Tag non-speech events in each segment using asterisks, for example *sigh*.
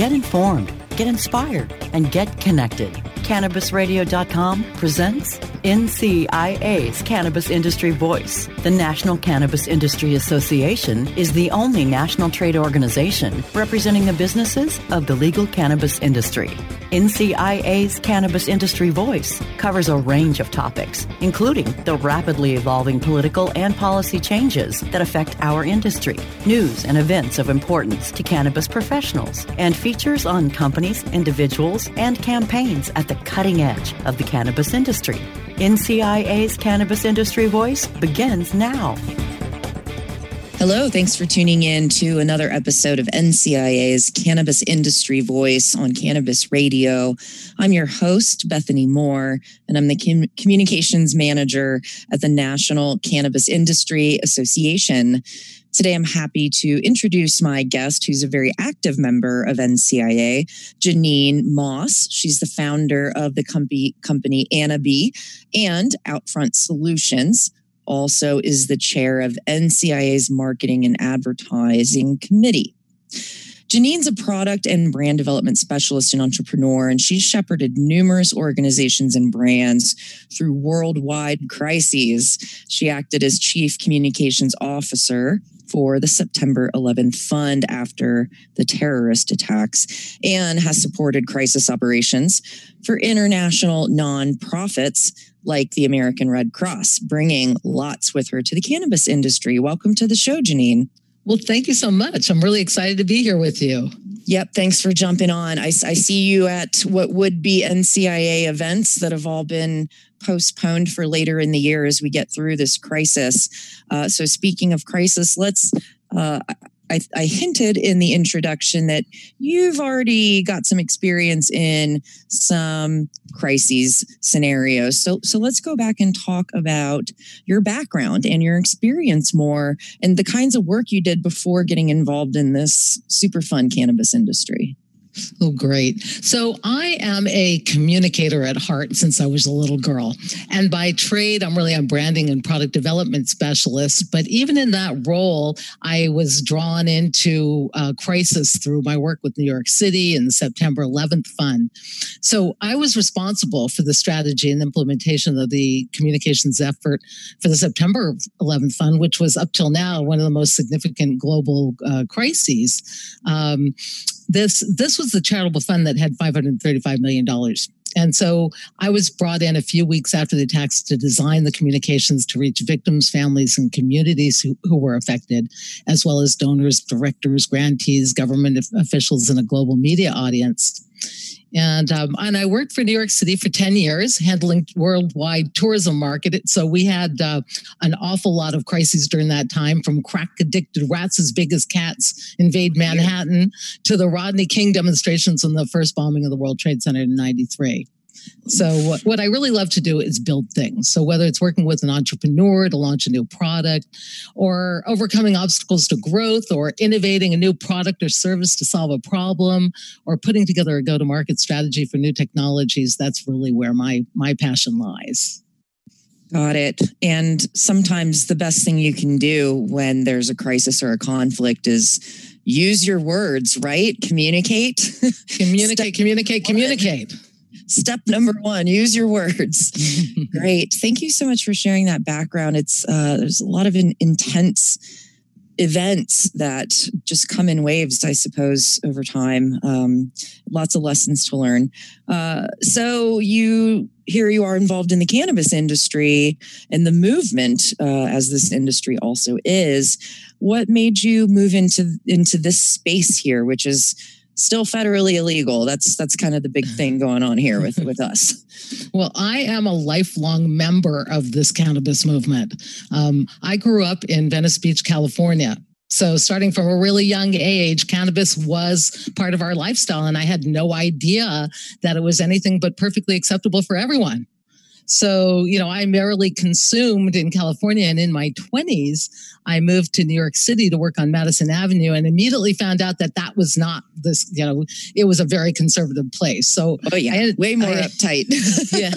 Get informed, get inspired, and get connected. CannabisRadio.com presents NCIA's Cannabis Industry Voice. The National Cannabis Industry Association is the only national trade organization representing the businesses of the legal cannabis industry. NCIA's Cannabis Industry Voice covers a range of topics, including the rapidly evolving political and policy changes that affect our industry, news and events of importance to cannabis professionals, and features on companies, individuals, and campaigns at the cutting edge of the cannabis industry. NCIA's Cannabis Industry Voice begins now. Hello, thanks for tuning in to another episode of NCIA's Cannabis Industry Voice on Cannabis Radio. I'm your host, Bethany Moore, and I'm the com- communications manager at the National Cannabis Industry Association. Today, I'm happy to introduce my guest, who's a very active member of NCIA, Jeanine Moss. She's the founder of the company, company AnnaBis and Outfront Solutions. Also, is the chair of NCIA's Marketing and Advertising Committee. Jeanine's a product and brand development specialist and entrepreneur, and she's shepherded numerous organizations and brands through worldwide crises. She acted as chief communications officer for the September 11th Fund after the terrorist attacks and has supported crisis operations for international nonprofits like the American Red Cross, bringing lots with her to the cannabis industry. Welcome to the show, Jeanine. Well, thank you so much. I'm really excited to be here with you. Yep. Thanks for jumping on. I, I see you at what would be NCIA events that have all been postponed for later in the year as we get through this crisis. Uh, so, speaking of crisis, let's. Uh, I, I, hinted in the introduction that you've already got some experience in some crises scenarios. So, so let's go back and talk about your background and your experience more and the kinds of work you did before getting involved in this super fun cannabis industry. Oh, great. So I am a communicator at heart since I was a little girl. And by trade, I'm really a branding and product development specialist. But even in that role, I was drawn into uh, crisis through my work with New York City and the September 11th Fund. So I was responsible for the strategy and implementation of the communications effort for the September 11th Fund, which was up till now one of the most significant global uh, crises. Um, this this was the charitable fund that had 535 million dollars and so I was brought in a few weeks after the attacks to design the communications to reach victims, families, and communities who, who were affected, as well as donors, directors, grantees, government officials, and a global media audience. And um, and I worked for New York City for ten years, handling worldwide tourism market. So we had uh, an awful lot of crises during that time, from crack addicted rats as big as cats invade Manhattan to the Rodney King demonstrations and the first bombing of the World Trade Center in '93. So what, what I really love to do is build things. So whether it's working with an entrepreneur to launch a new product or overcoming obstacles to growth or innovating a new product or service to solve a problem or putting together a go-to-market strategy for new technologies, that's really where my my passion lies. Got it. And sometimes the best thing you can do when there's a crisis or a conflict is use your words, right? Communicate. *laughs* Communicate, communicate, communicate. Step number one, use your words. *laughs* Great. Thank you so much for sharing that background. It's uh, there's a lot of in, intense events that just come in waves, I suppose, over time. Um, lots of lessons to learn. Uh, so you here you are involved in the cannabis industry and the movement, uh, as this industry also is. What made you move into into this space here, which is still federally illegal. That's that's kind of the big thing going on here with with us. *laughs* Well, I am a lifelong member of this cannabis movement. Um, I grew up in Venice Beach, California. So, starting from a really young age, cannabis was part of our lifestyle. And I had no idea that it was anything but perfectly acceptable for everyone. So, you know, I merely consumed in California and in my 20s, I moved to New York City to work on Madison Avenue and immediately found out that that was not this, you know, it was a very conservative place. So, oh, yeah, had, way more I, uptight. *laughs* yeah.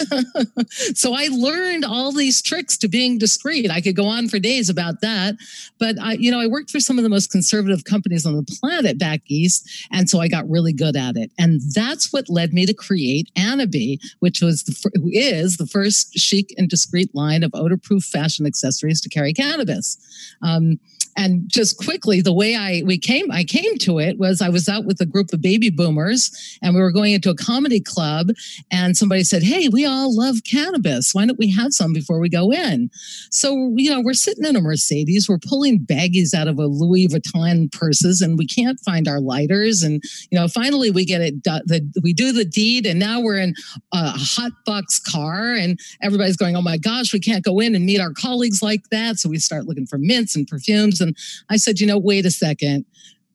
so, I learned all these tricks to being discreet. I could go on for days about that. But, I, you know, I worked for some of the most conservative companies on the planet back east. And so I got really good at it. And that's what led me to create AnnaBis, which was the, is the first first chic and discreet line of odor-proof fashion accessories to carry cannabis. Um, and just quickly the way i we came i came to it was i was out with a group of baby boomers and we were going into a comedy club and somebody said hey we all love cannabis. Why don't we have some before we go in? So you know we're sitting in a mercedes we're pulling baggies out of a louis vuitton purses and we can't find our lighters. And you know finally we get it the, we do the deed and now we're in a hot box car and everybody's going oh my gosh we can't go in and meet our colleagues like that. So we start looking for mints and perfumes and I said, you know, wait a second.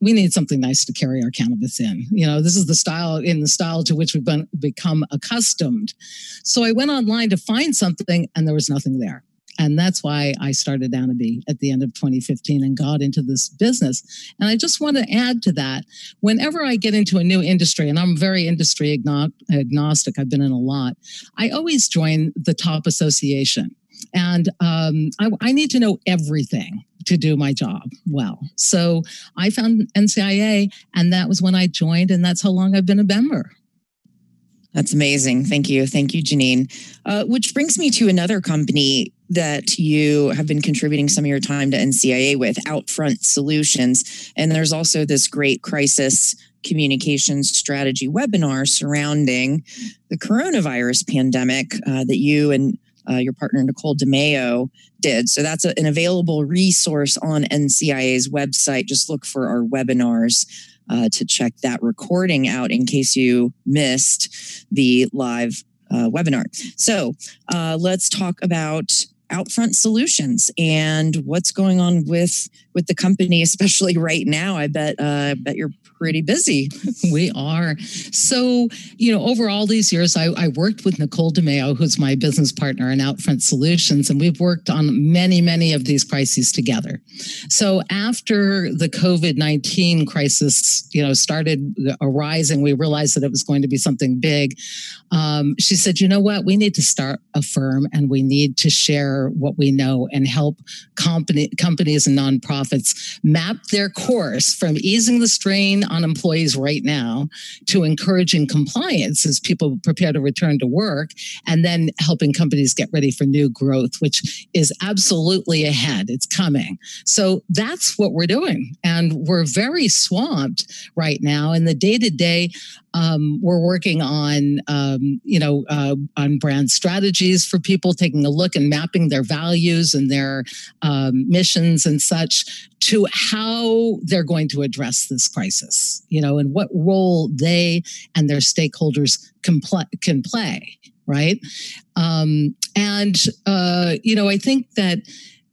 We need something nice to carry our cannabis in. You know, this is the style in the style to which we've been, become accustomed. So I went online to find something and there was nothing there. And that's why I started AnnaBis at the end of 2015 and got into this business. And I just want to add to that whenever I get into a new industry, and I'm very industry agnostic, I've been in a lot, I always join the top association. And um, I, I need to know everything to do my job well. So I found NCIA, and that was when I joined, and that's how long I've been a member. That's amazing. Thank you. Thank you, Jeanine. Uh, which brings me to another company that you have been contributing some of your time to NCIA with, Outfront Solutions. And there's also this great crisis communications strategy webinar surrounding the coronavirus pandemic uh, that you and uh, your partner Nicole DeMeo did. So that's a, an available resource on NCIA's website. Just look for our webinars uh, to check that recording out in case you missed the live uh, webinar. So uh, let's talk about Outfront Solutions and what's going on with with the company, *laughs* especially right now. I bet uh, I bet you're pretty busy. *laughs* We are. So, you know, over all these years, I, I worked with Nicole DeMeo, who's my business partner in Outfront Solutions, and we've worked on many, many of these crises together. So after the COVID 19 crisis, you know, started arising, we realized that it was going to be something big. Um, she said, you know what? We need to start a firm and we need to share what we know and help company, companies and nonprofits map their course from easing the strain on employees right now to encouraging compliance as people prepare to return to work and then helping companies get ready for new growth, which is absolutely ahead. It's coming. So that's what we're doing. And we're very swamped right now. In the day to day, we're working on, um, you know, uh, on brand strategies for people, taking a look and mapping their values and their um, missions and such to how they're going to address this crisis, you know, and what role they and their stakeholders can, pl- can play, right? Um, and, uh, you know, I think that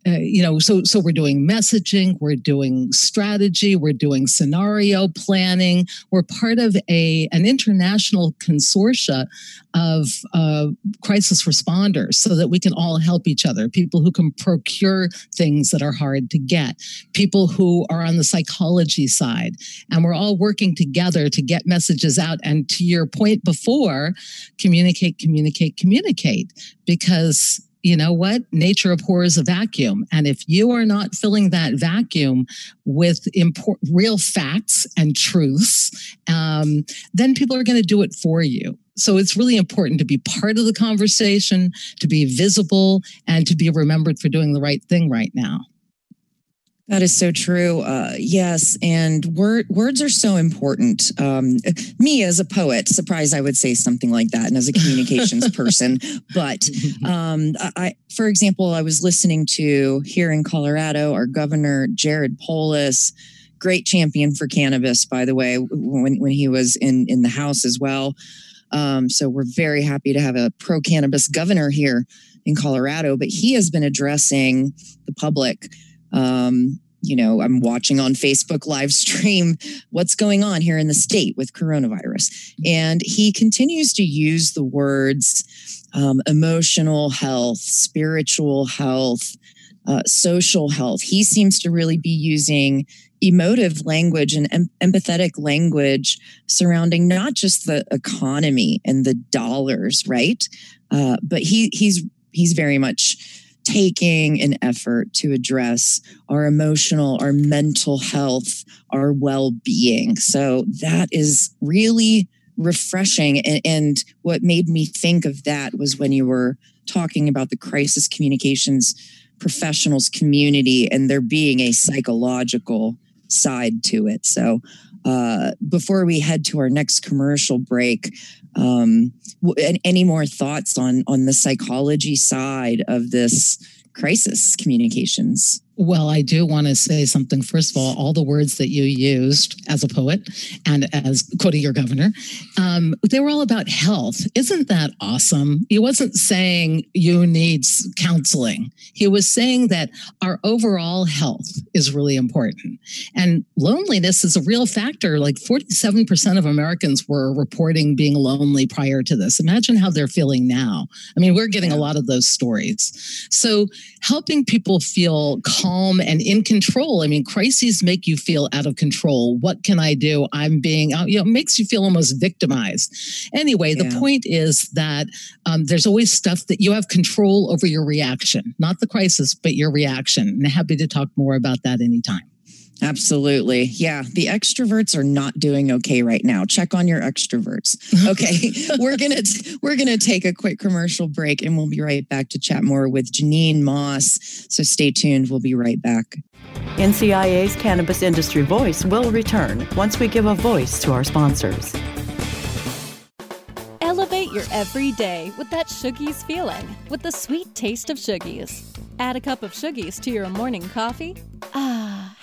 uh, you know so so we're doing messaging we're doing strategy we're doing scenario planning. We're part of a an international consortia of uh, crisis responders so that we can all help each other people who can procure things that are hard to get people who are on the psychology side. And we're all working together to get messages out and to your point before communicate communicate communicate because you know what? Nature abhors a vacuum. And if you are not filling that vacuum with import, real facts and truths, um, then people are going to do it for you. So it's really important to be part of the conversation, to be visible, and to be remembered for doing the right thing right now. That is so true. Uh, yes, and word, words are so important. Um, me as a poet, surprised I would say something like that, and as a communications *laughs* person. But um, I, for example, I was listening to here in Colorado, our governor Jared Polis, great champion for cannabis, by the way, when when he was in in the House as well. Um, so we're very happy to have a pro cannabis governor here in Colorado. But he has been addressing the public um, you know, I'm watching on Facebook live stream what's going on here in the state with coronavirus. And he continues to use the words um, emotional health, spiritual health, uh, social health. He seems to really be using emotive language and em- empathetic language surrounding not just the economy and the dollars, right? Uh, but he he's he's very much taking an effort to address our emotional, our mental health, our well being. So that is really refreshing. And, and, what made me think of that was when you were talking about the crisis communications professionals community and there being a psychological side to it. So uh, before we head to our next commercial break, um, any more thoughts on on the psychology side of this crisis communications? Well, I do want to say something. First of all, all the words that you used as a poet and as quoting your governor, um, they were all about health. Isn't that awesome? He wasn't saying you need counseling. He was saying that our overall health is really important. And loneliness is a real factor. Like 47% of Americans were reporting being lonely prior to this. Imagine how they're feeling now. I mean, we're getting a lot of those stories. So helping people feel calm calm and in control. I mean, crises make you feel out of control. What can I do? I'm being, uh, you know, makes you feel almost victimized. Anyway, yeah. the point is that um, there's always stuff that you have control over your reaction, not the crisis, but your reaction. And happy to talk more about that anytime. Absolutely. Yeah. The extroverts are not doing okay right now. Check on your extroverts. *laughs* Okay. we're going to we're going to take a quick commercial break and we'll be right back to chat more with Jeanine Moss. So stay tuned. We'll be right back. NCIA's Cannabis Industry Voice will return once we give a voice to our sponsors. Elevate your everyday with that Sugies feeling with the sweet taste of Sugies. Add a cup of Sugies to your morning coffee.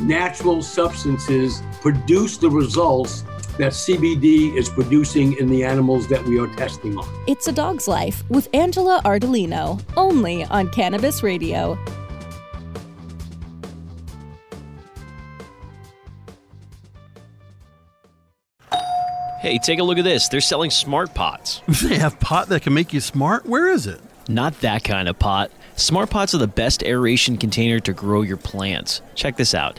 natural substances produce the results that CBD is producing in the animals that we are testing on. It's a Dog's Life with Angela Ardolino, only on Cannabis Radio. Hey, take a look at this. They're selling smart pots. *laughs* They have pot that can make you smart? Where is it? Not that kind of pot. Smart pots are the best aeration container to grow your plants. Check this out.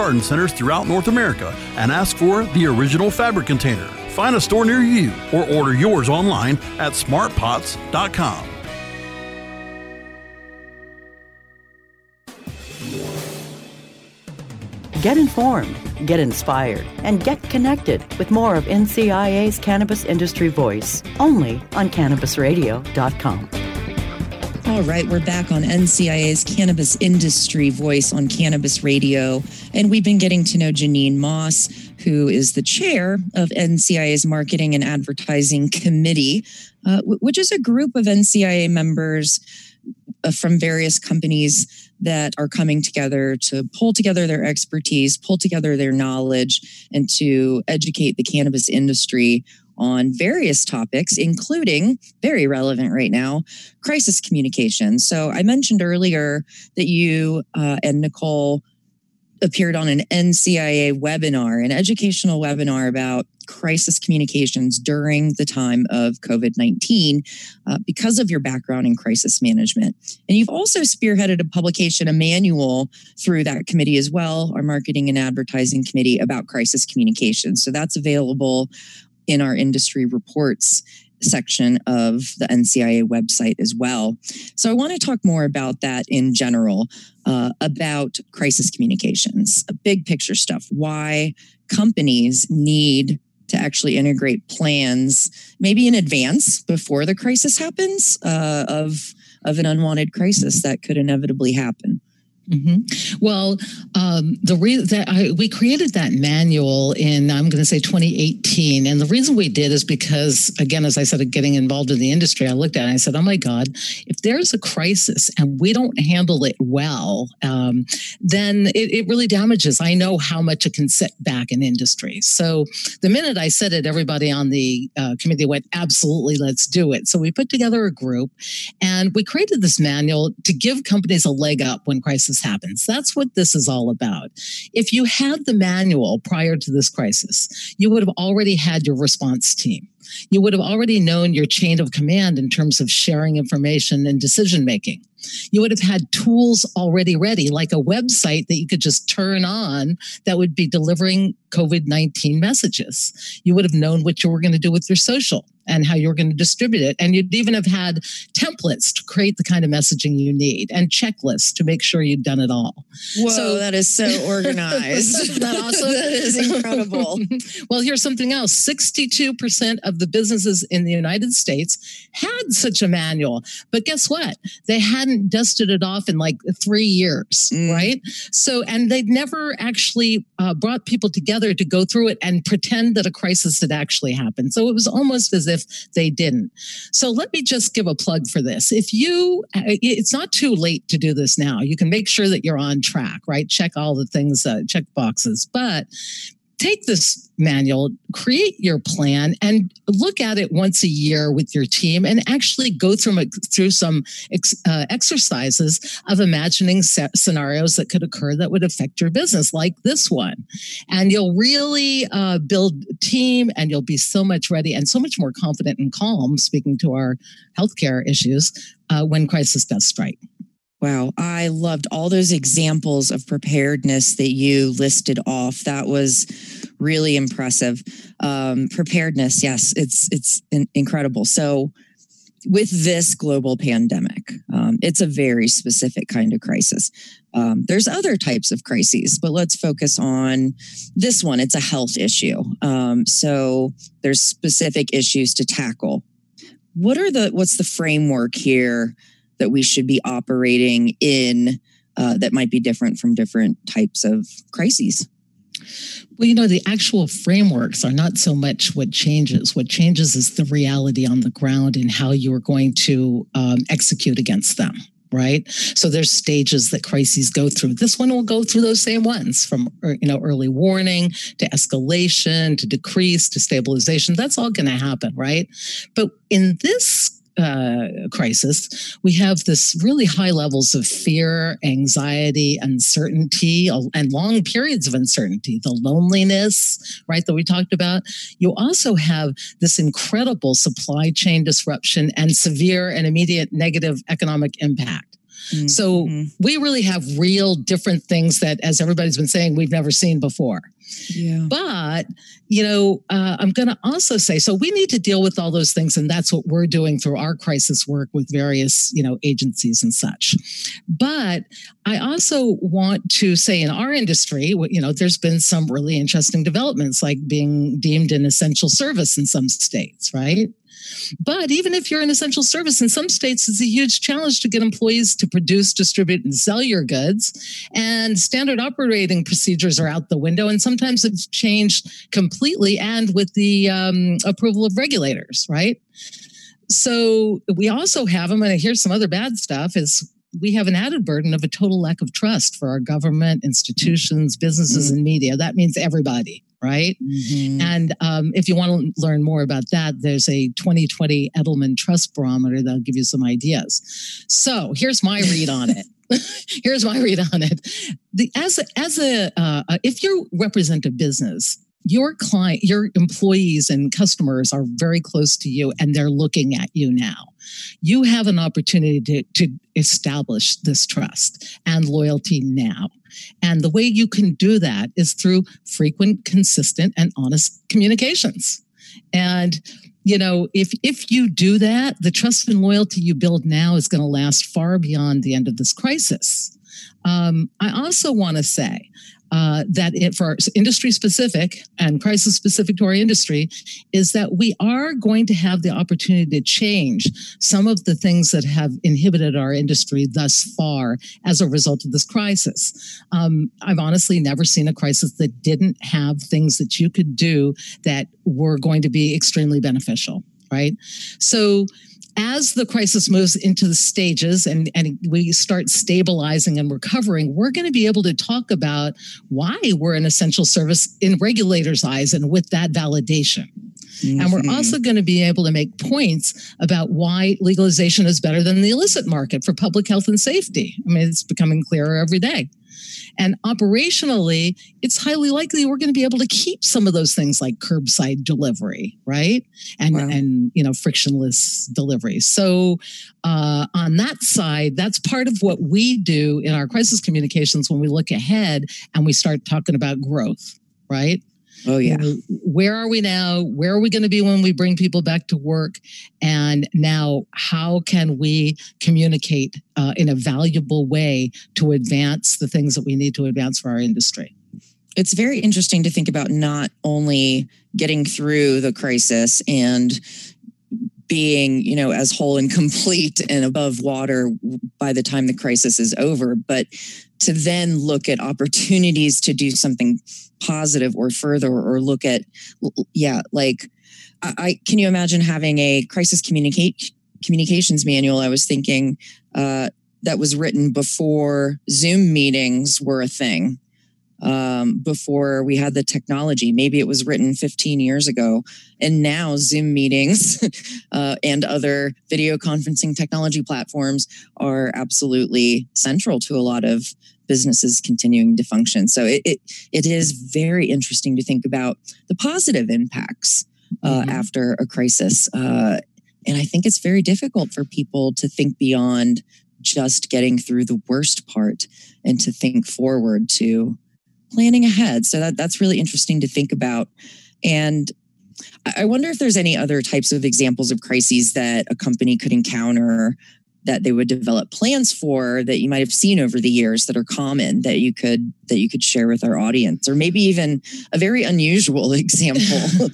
garden centers throughout North America and ask for the original fabric container. Find a store near you or order yours online at smartpots.com. Get informed, get inspired, and get connected with more of NCIA's Cannabis Industry Voice only on CannabisRadio.com. All right, we're back on NCIA's Cannabis Industry Voice on Cannabis Radio. And we've been getting to know Jeanine Moss, who is the chair of NCIA's Marketing and Advertising Committee, uh, which is a group of NCIA members uh, from various companies that are coming together to pull together their expertise, pull together their knowledge, and to educate the cannabis industry on various topics, including very relevant right now crisis communication. So, I mentioned earlier that you uh, and Nicole appeared on an NCIA webinar, an educational webinar about crisis communications during the time of COVID 19 uh, because of your background in crisis management. And you've also spearheaded a publication, a manual through that committee as well, our marketing and advertising committee about crisis communications. So that's available in our industry reports section of the NCIA website as well. So I want to talk more about that in general, uh, about crisis communications, big picture stuff, why companies need to actually integrate plans, maybe in advance before the crisis happens, uh, of of an unwanted crisis that could inevitably happen. Mm-hmm. Well, um, the reason that I, we created that manual in I'm going to say 2018, and the reason we did is because, again, as I said, getting involved in the industry, I looked at it and I said, "Oh my God, if there's a crisis and we don't handle it well, um, then it, it really damages." I know how much it can set back an industry. So the minute I said it, everybody on the uh, committee went, "Absolutely, let's do it." So we put together a group, and we created this manual to give companies a leg up when crisis happens. That's what this is all about. If you had the manual prior to this crisis, you would have already had your response team. You would have already known your chain of command in terms of sharing information and decision making. You would have had tools already ready, like a website that you could just turn on that would be delivering COVID 19 messages. You would have known what you were going to do with your social and how you're going to distribute it. And you'd even have had templates to create the kind of messaging you need and checklists to make sure you've done it all. Whoa, so that is so *laughs* organized. that awesome? that is incredible. *laughs* well, here's something else 62% of the businesses in the United States had such a manual. But guess what? They hadn't dusted it off in like three years, mm. right? So, and they'd never actually uh, brought people together to go through it and pretend that a crisis had actually happened. So it was almost as if they didn't. So let me just give a plug for this. If you, uh, it's not too late to do this now. You can make sure that you're on track, right? Check all the things, uh, check boxes. But take this manual, create your plan, and look at it once a year with your team, and actually go through through some ex, uh, exercises of imagining scenarios that could occur that would affect your business, like this one. And you'll really uh, build team, and you'll be so much ready and so much more confident and calm. Speaking to our healthcare issues uh, when crisis does strike. Wow, I loved all those examples of preparedness that you listed off. That was really impressive. Um, preparedness, yes, it's it's in- incredible. So, with this global pandemic, um, it's a very specific kind of crisis. Um, there's other types of crises, but let's focus on this one. It's a health issue. Um, so there's specific issues to tackle. What are the what's the framework here? That we should be operating in uh, that might be different from different types of crises? Well, you know, the actual frameworks are not so much what changes. What changes is the reality on the ground and how you are going to um, execute against them right so there's stages that crises go through this one will go through those same ones from er, you know early warning to escalation to decrease to stabilization that's all going to happen right but in this uh, crisis, we have this really high levels of fear, anxiety, uncertainty, and long periods of uncertainty, the loneliness, right, that we talked about. You also have this incredible supply chain disruption and severe and immediate negative economic impact Mm-hmm. So we really have real different things that, as everybody's been saying, we've never seen before. Yeah. But, you know, uh, I'm going to also say so we need to deal with all those things. And that's what we're doing through our crisis work with various, you know, agencies and such. But I also want to say in our industry, you know, there's been some really interesting developments like being deemed an essential service in some states, right? But even if you're an essential service in some states, it's a huge challenge to get employees to produce, distribute, and sell your goods. And standard operating procedures are out the window, and sometimes it's changed completely and with the um, approval of regulators, right? So we also have them, and here's some other bad stuff is we have an added burden of a total lack of trust for our government, institutions, businesses, mm-hmm. and media. That means everybody right? Mm-hmm. And um, if you want to learn more about that, there's a 2020 Edelman Trust Barometer that'll give you some ideas. So here's my read on it. *laughs* here's my read on it. The, as a, as a uh, if you represent a business, your client, your employees and customers are very close to you and they're looking at you now. You have an opportunity to, to establish this trust and loyalty now. And the way you can do that is through frequent, consistent, and honest communications. And you know, if if you do that, the trust and loyalty you build now is going to last far beyond the end of this crisis. Um, I also want to say uh, that it, for industry specific and crisis specific to our industry is that we are going to have the opportunity to change some of the things that have inhibited our industry thus far as a result of this crisis. Um, I've honestly never seen a crisis that didn't have things that you could do that were going to be extremely beneficial, right? So, as the crisis moves into the stages and, and we start stabilizing and recovering, we're going to be able to talk about why we're an essential service in regulators' eyes and with that validation. Mm-hmm. And we're mm-hmm. also going to be able to make points about why legalization is better than the illicit market for public health and safety. I mean, it's becoming clearer every day. And operationally, it's highly likely we're going to be able to keep some of those things like curbside delivery, right? And wow. and you know frictionless delivery. So uh, on that side, that's part of what we do in our crisis communications when we look ahead and we start talking about growth, right? Oh, yeah. You know, where are we now? Where are we going to be when we bring people back to work? And now, how can we communicate uh, in a valuable way to advance the things that we need to advance for our industry? It's very interesting to think about not only getting through the crisis and being, you know, as whole and *laughs* complete and above water by the time the crisis is over, but to then look at opportunities to do something positive or further or look at yeah like I, I can you imagine having a crisis communicate communications manual? I was thinking uh, that was written before zoom meetings were a thing um, before we had the technology. Maybe it was written 15 years ago. And now Zoom meetings *laughs* uh, and other video conferencing technology platforms are absolutely central to a lot of businesses continuing to function. So it, it, it is very interesting to think about the positive impacts uh, mm-hmm. after a crisis. Uh, and I think it's very difficult for people to think beyond just getting through the worst part and to think forward to planning ahead. So that, that's really interesting to think about. And I wonder if there's any other types of examples of crises that a company could encounter that they would develop plans for that you might have seen over the years that are common that you could that you could share with our audience or maybe even a very unusual *laughs* example *laughs*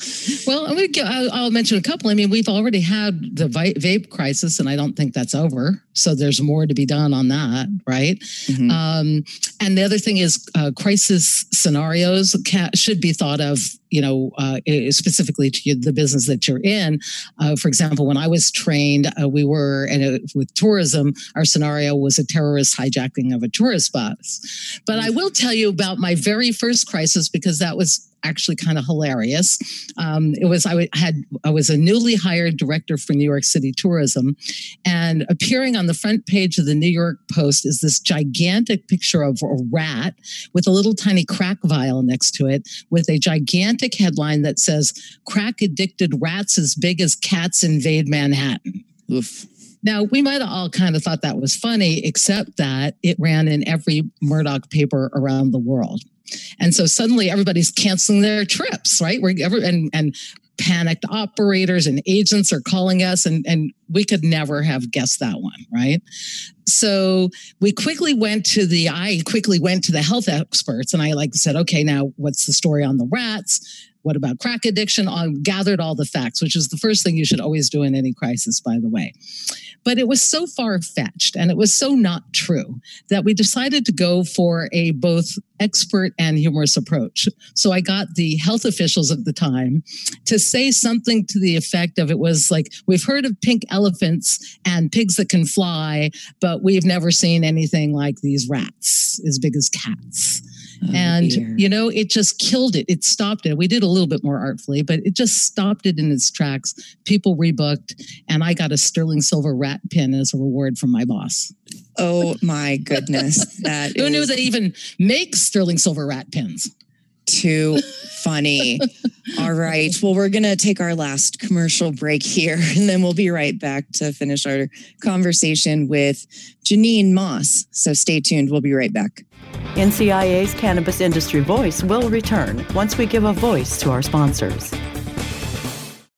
well I'm gonna, I'll, I'll, mention a couple i mean we've already had the vape crisis and i don't think that's over so there's more to be done on that right mm-hmm. um, and the other thing is uh, crisis scenarios should be thought of you know, uh, specifically to the business that you're in. Uh, for example, when I was trained, uh, we were and with tourism. Our scenario was a terrorist hijacking of a tourist bus. But I will tell you about my very first crisis because that was actually kind of hilarious. Um, it was I had I was a newly hired director for New York City tourism, and appearing on the front page of the New York Post is this gigantic picture of a rat with a little tiny crack vial next to it, with a gigantic headline that says "Crack addicted rats as big as cats invade Manhattan." Oof. Now, we might have all kind of thought that was funny, except that it ran in every Murdoch paper around the world. And so suddenly everybody's canceling their trips, right? We're ever, and, and panicked operators and agents are calling us and, and we could never have guessed that one right so we quickly went to the i quickly went to the health experts and i like said okay now what's the story on the rats what about crack addiction? I gathered all the facts, which is the first thing you should always do in any crisis, by the way. But it was so far fetched and it was so not true that we decided to go for a both expert and humorous approach. So I got the health officials at the time to say something to the effect of it was like, we've heard of pink elephants and pigs that can fly, but we've never seen anything like these rats as big as cats. Oh, and dear. you know it just killed it it stopped it we did a little bit more artfully but it just stopped it in its tracks people rebooked and i got a sterling silver rat pin as a reward from my boss oh my goodness *laughs* that who knew they even make sterling silver rat pins too funny. *laughs* All right. Well, we're going to take our last commercial break here, *laughs* and then we'll be right back to finish our conversation with Jeanine Moss. So stay tuned. We'll be right back. NCIA's Cannabis Industry Voice will return once we give a voice to our sponsors.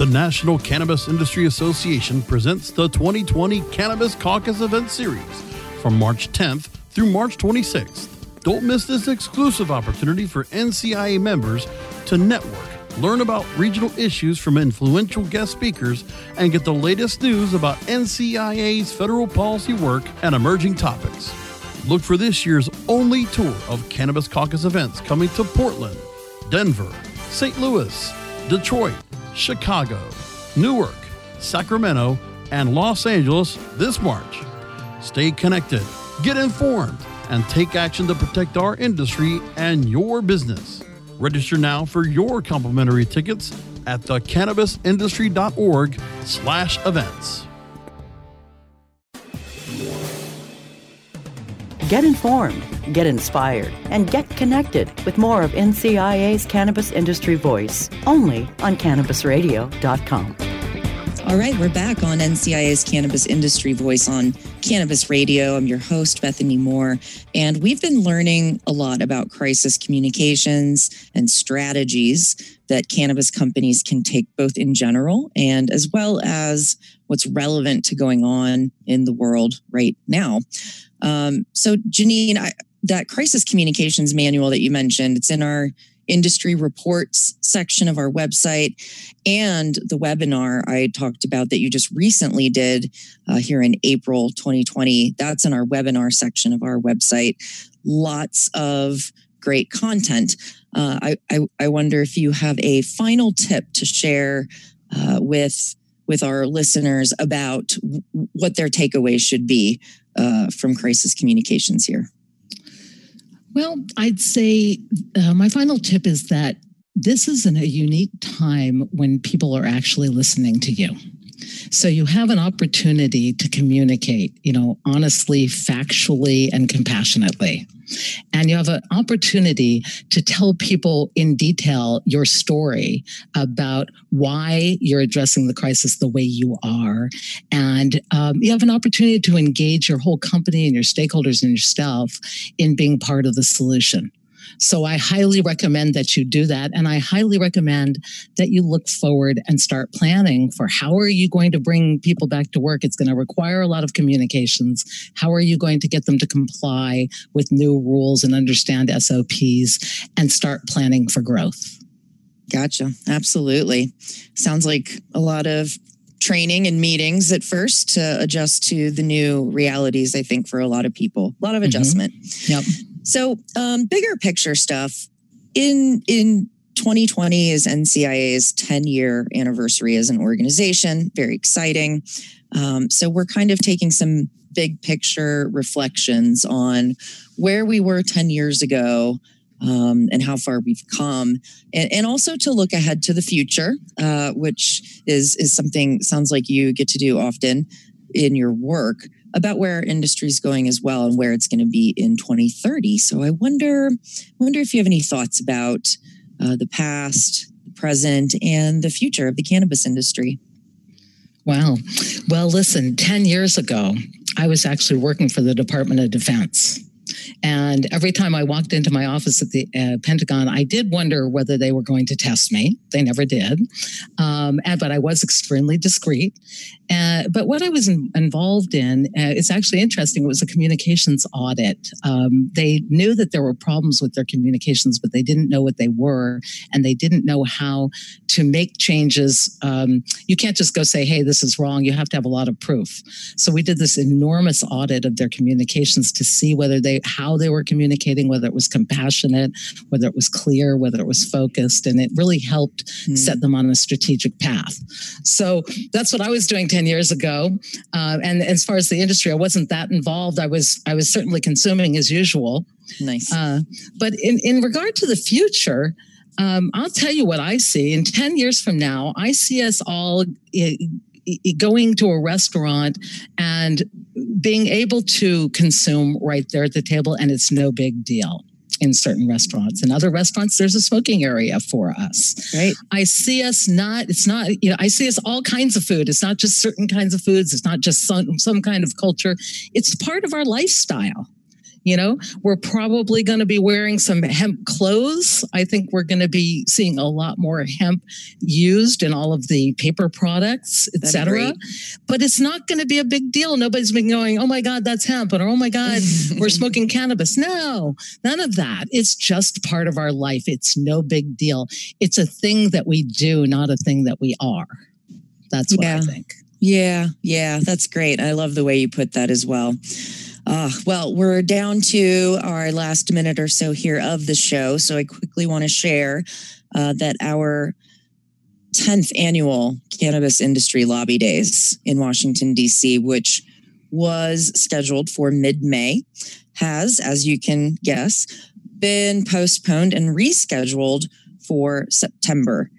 The National Cannabis Industry Association presents the 2020 Cannabis Caucus Event Series from March 10th through March 26th. Don't miss this exclusive opportunity for NCIA members to network, learn about regional issues from influential guest speakers, and get the latest news about NCIA's federal policy work and emerging topics. Look for this year's only tour of Cannabis Caucus events coming to Portland, Denver, St. Louis, Detroit, Chicago, Newark, Sacramento, and Los Angeles this March. Stay connected, get informed, and take action to protect our industry and your business. Register now for your complimentary tickets at thecannabisindustry.org slash events. Get informed, get inspired, and get connected with more of NCIA's Cannabis Industry Voice only on CannabisRadio.com. All right, we're back on NCIA's Cannabis Industry Voice on Cannabis Radio. I'm your host, Bethany Moore, and we've been learning a lot about crisis communications and strategies that cannabis companies can take both in general and as well as what's relevant to going on in the world right now. Um, so, Jeanine, I, that crisis communications manual that you mentioned, it's in our industry reports section of our website and the webinar I talked about that you just recently did uh, here in April 2020. That's in our webinar section of our website. Lots of great content. Uh, I, I, I, wonder if you have a final tip to share uh, with with our listeners about what their takeaways should be uh, from crisis communications here? Well, I'd say uh, my final tip is that this is in a unique time when people are actually listening to you. So you have an opportunity to communicate, you know, honestly, factually, and compassionately. And you have an opportunity to tell people in detail your story about why you're addressing the crisis the way you are. And um, you have an opportunity to engage your whole company and your stakeholders and yourself in being part of the solution. So I highly recommend that you do that. And I highly recommend that you look forward and start planning for how are you going to bring people back to work? It's going to require a lot of communications. How are you going to get them to comply with new rules and understand SOPs and start planning for growth? Gotcha. Absolutely. Sounds like a lot of training and meetings at first to adjust to the new realities, I think, for a lot of people. A lot of adjustment. Mm-hmm. Yep. So, um, bigger picture stuff in in 2020 is NCIA's 10 year anniversary as an organization. Very exciting. Um, so, we're kind of taking some big picture reflections on where we were 10 years ago. Um, and how far we've come, and, and, also to look ahead to the future, uh, which is is something sounds like you get to do often in your work about where our industry is going as well and where it's going to be in 2030. So I wonder, wonder if you have any thoughts about uh, the past, the present, and the future of the cannabis industry. Wow. Well, listen, 10 years ago, I was actually working for the Department of Defense. And every time I walked into my office at the uh, Pentagon, I did wonder whether they were going to test me. They never did. Um, and, but I was extremely discreet. Uh, but what I was in, involved in uh, is actually interesting. It was a communications audit. Um, they knew that there were problems with their communications, but they didn't know what they were, and they didn't know how to make changes. Um, you can't just go say, "Hey, this is wrong." You have to have a lot of proof. So we did this enormous audit of their communications to see whether they, how they were communicating, whether it was compassionate, whether it was clear, whether it was focused, and it really helped mm. set them on a strategic path. So that's what I was doing. 10 years ago. Uh, and as far as the industry, I wasn't that involved. I was I was certainly consuming as usual. Nice. Uh, but in, in regard to the future, um, I'll tell you what I see. In 10 years from now, I see us all going to a restaurant and being able to consume right there at the table, and it's no big deal in certain restaurants. In other restaurants, there's a smoking area for us. Right. I see us not, it's not, you know, I see us all kinds of food. It's not just certain kinds of foods. It's not just some, some kind of culture. It's part of our lifestyle. You know, we're probably going to be wearing some hemp clothes. I think we're going to be seeing a lot more hemp used in all of the paper products, etc. But it's not going to be a big deal. Nobody's been going, "Oh my God, that's hemp," or "Oh my God, *laughs* we're smoking cannabis." No, none of that. It's just part of our life. It's no big deal. It's a thing that we do, not a thing that we are. That's what yeah. I think. Yeah, yeah, that's great. I love the way you put that as well. Uh, well, we're down to our last minute or so here of the show. So I quickly want to share uh, that our 10th annual Cannabis Industry Lobby Days in Washington, D.C., which was scheduled for mid May, has, as you can guess, been postponed and rescheduled for September.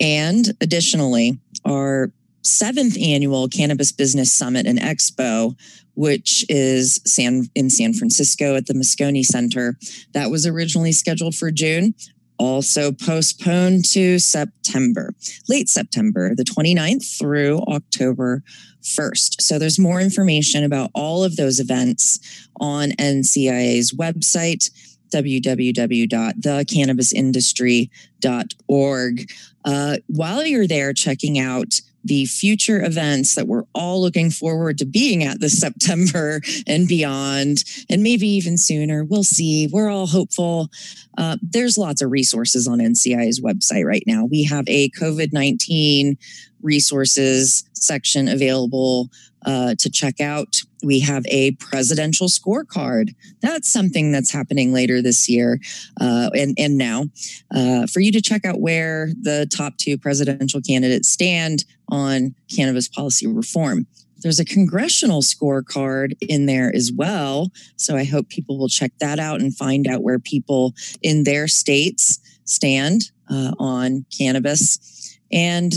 And additionally, our seventh annual Cannabis Business Summit and Expo which is San in San Francisco at the Moscone Center. That was originally scheduled for June, also postponed to September, late September, the 29th through October 1st. So there's more information about all of those events on NCIA's website www.thecannabisindustry.org. Uh, while you're there checking out the future events that we're all looking forward to being at this *laughs* September and beyond, and maybe even sooner. We'll see. We're all hopeful. Uh, there's lots of resources on NCI's website right now. We have a COVID 19 resources section available uh, to check out. We have a presidential scorecard. That's something that's happening later this year uh, and, and now uh, for you to check out where the top two presidential candidates stand on cannabis policy reform. There's a congressional scorecard in there as well. So I hope people will check that out and find out where people in their states stand uh, on cannabis and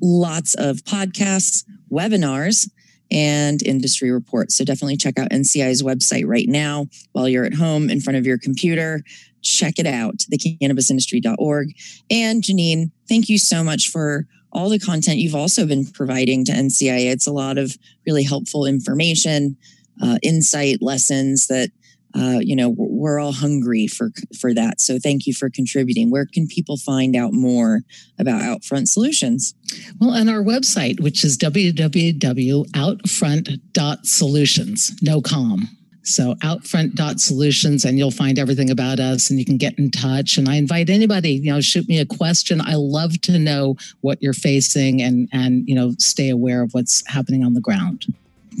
lots of podcasts, webinars, and industry reports. So definitely check out NCI's website right now while you're at home in front of your computer. Check it out, thecannabisindustry.org. And Jeanine, thank you so much for all the content you've also been providing to NCI. It's a lot of really helpful information, uh, insight, lessons that uh, you know we're all hungry for for that so thank you for contributing where can people find out more about outfront solutions well on our website which is www.outfront.solutions no com so outfront.solutions and you'll find everything about us and you can get in touch. And I invite anybody, you know, shoot me a question. I love to know what you're facing and and you know, stay aware of what's happening on the ground.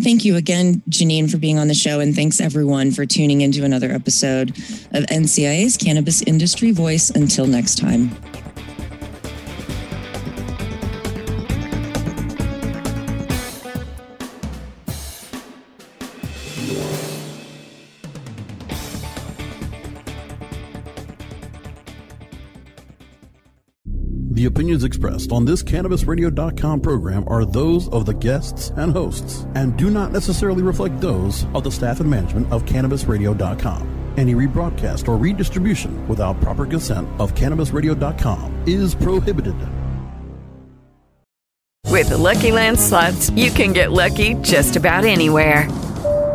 Thank you again, Jeanine, for being on the show. And thanks everyone for tuning into another episode of NCIA's Cannabis Industry Voice. Until next time. Opinions expressed on this CannabisRadio.com program are those of the guests and hosts and do not necessarily reflect those of the staff and management of CannabisRadio.com. Any rebroadcast or redistribution without proper consent of CannabisRadio.com is prohibited. With the Lucky Land slots, you can get lucky just about anywhere.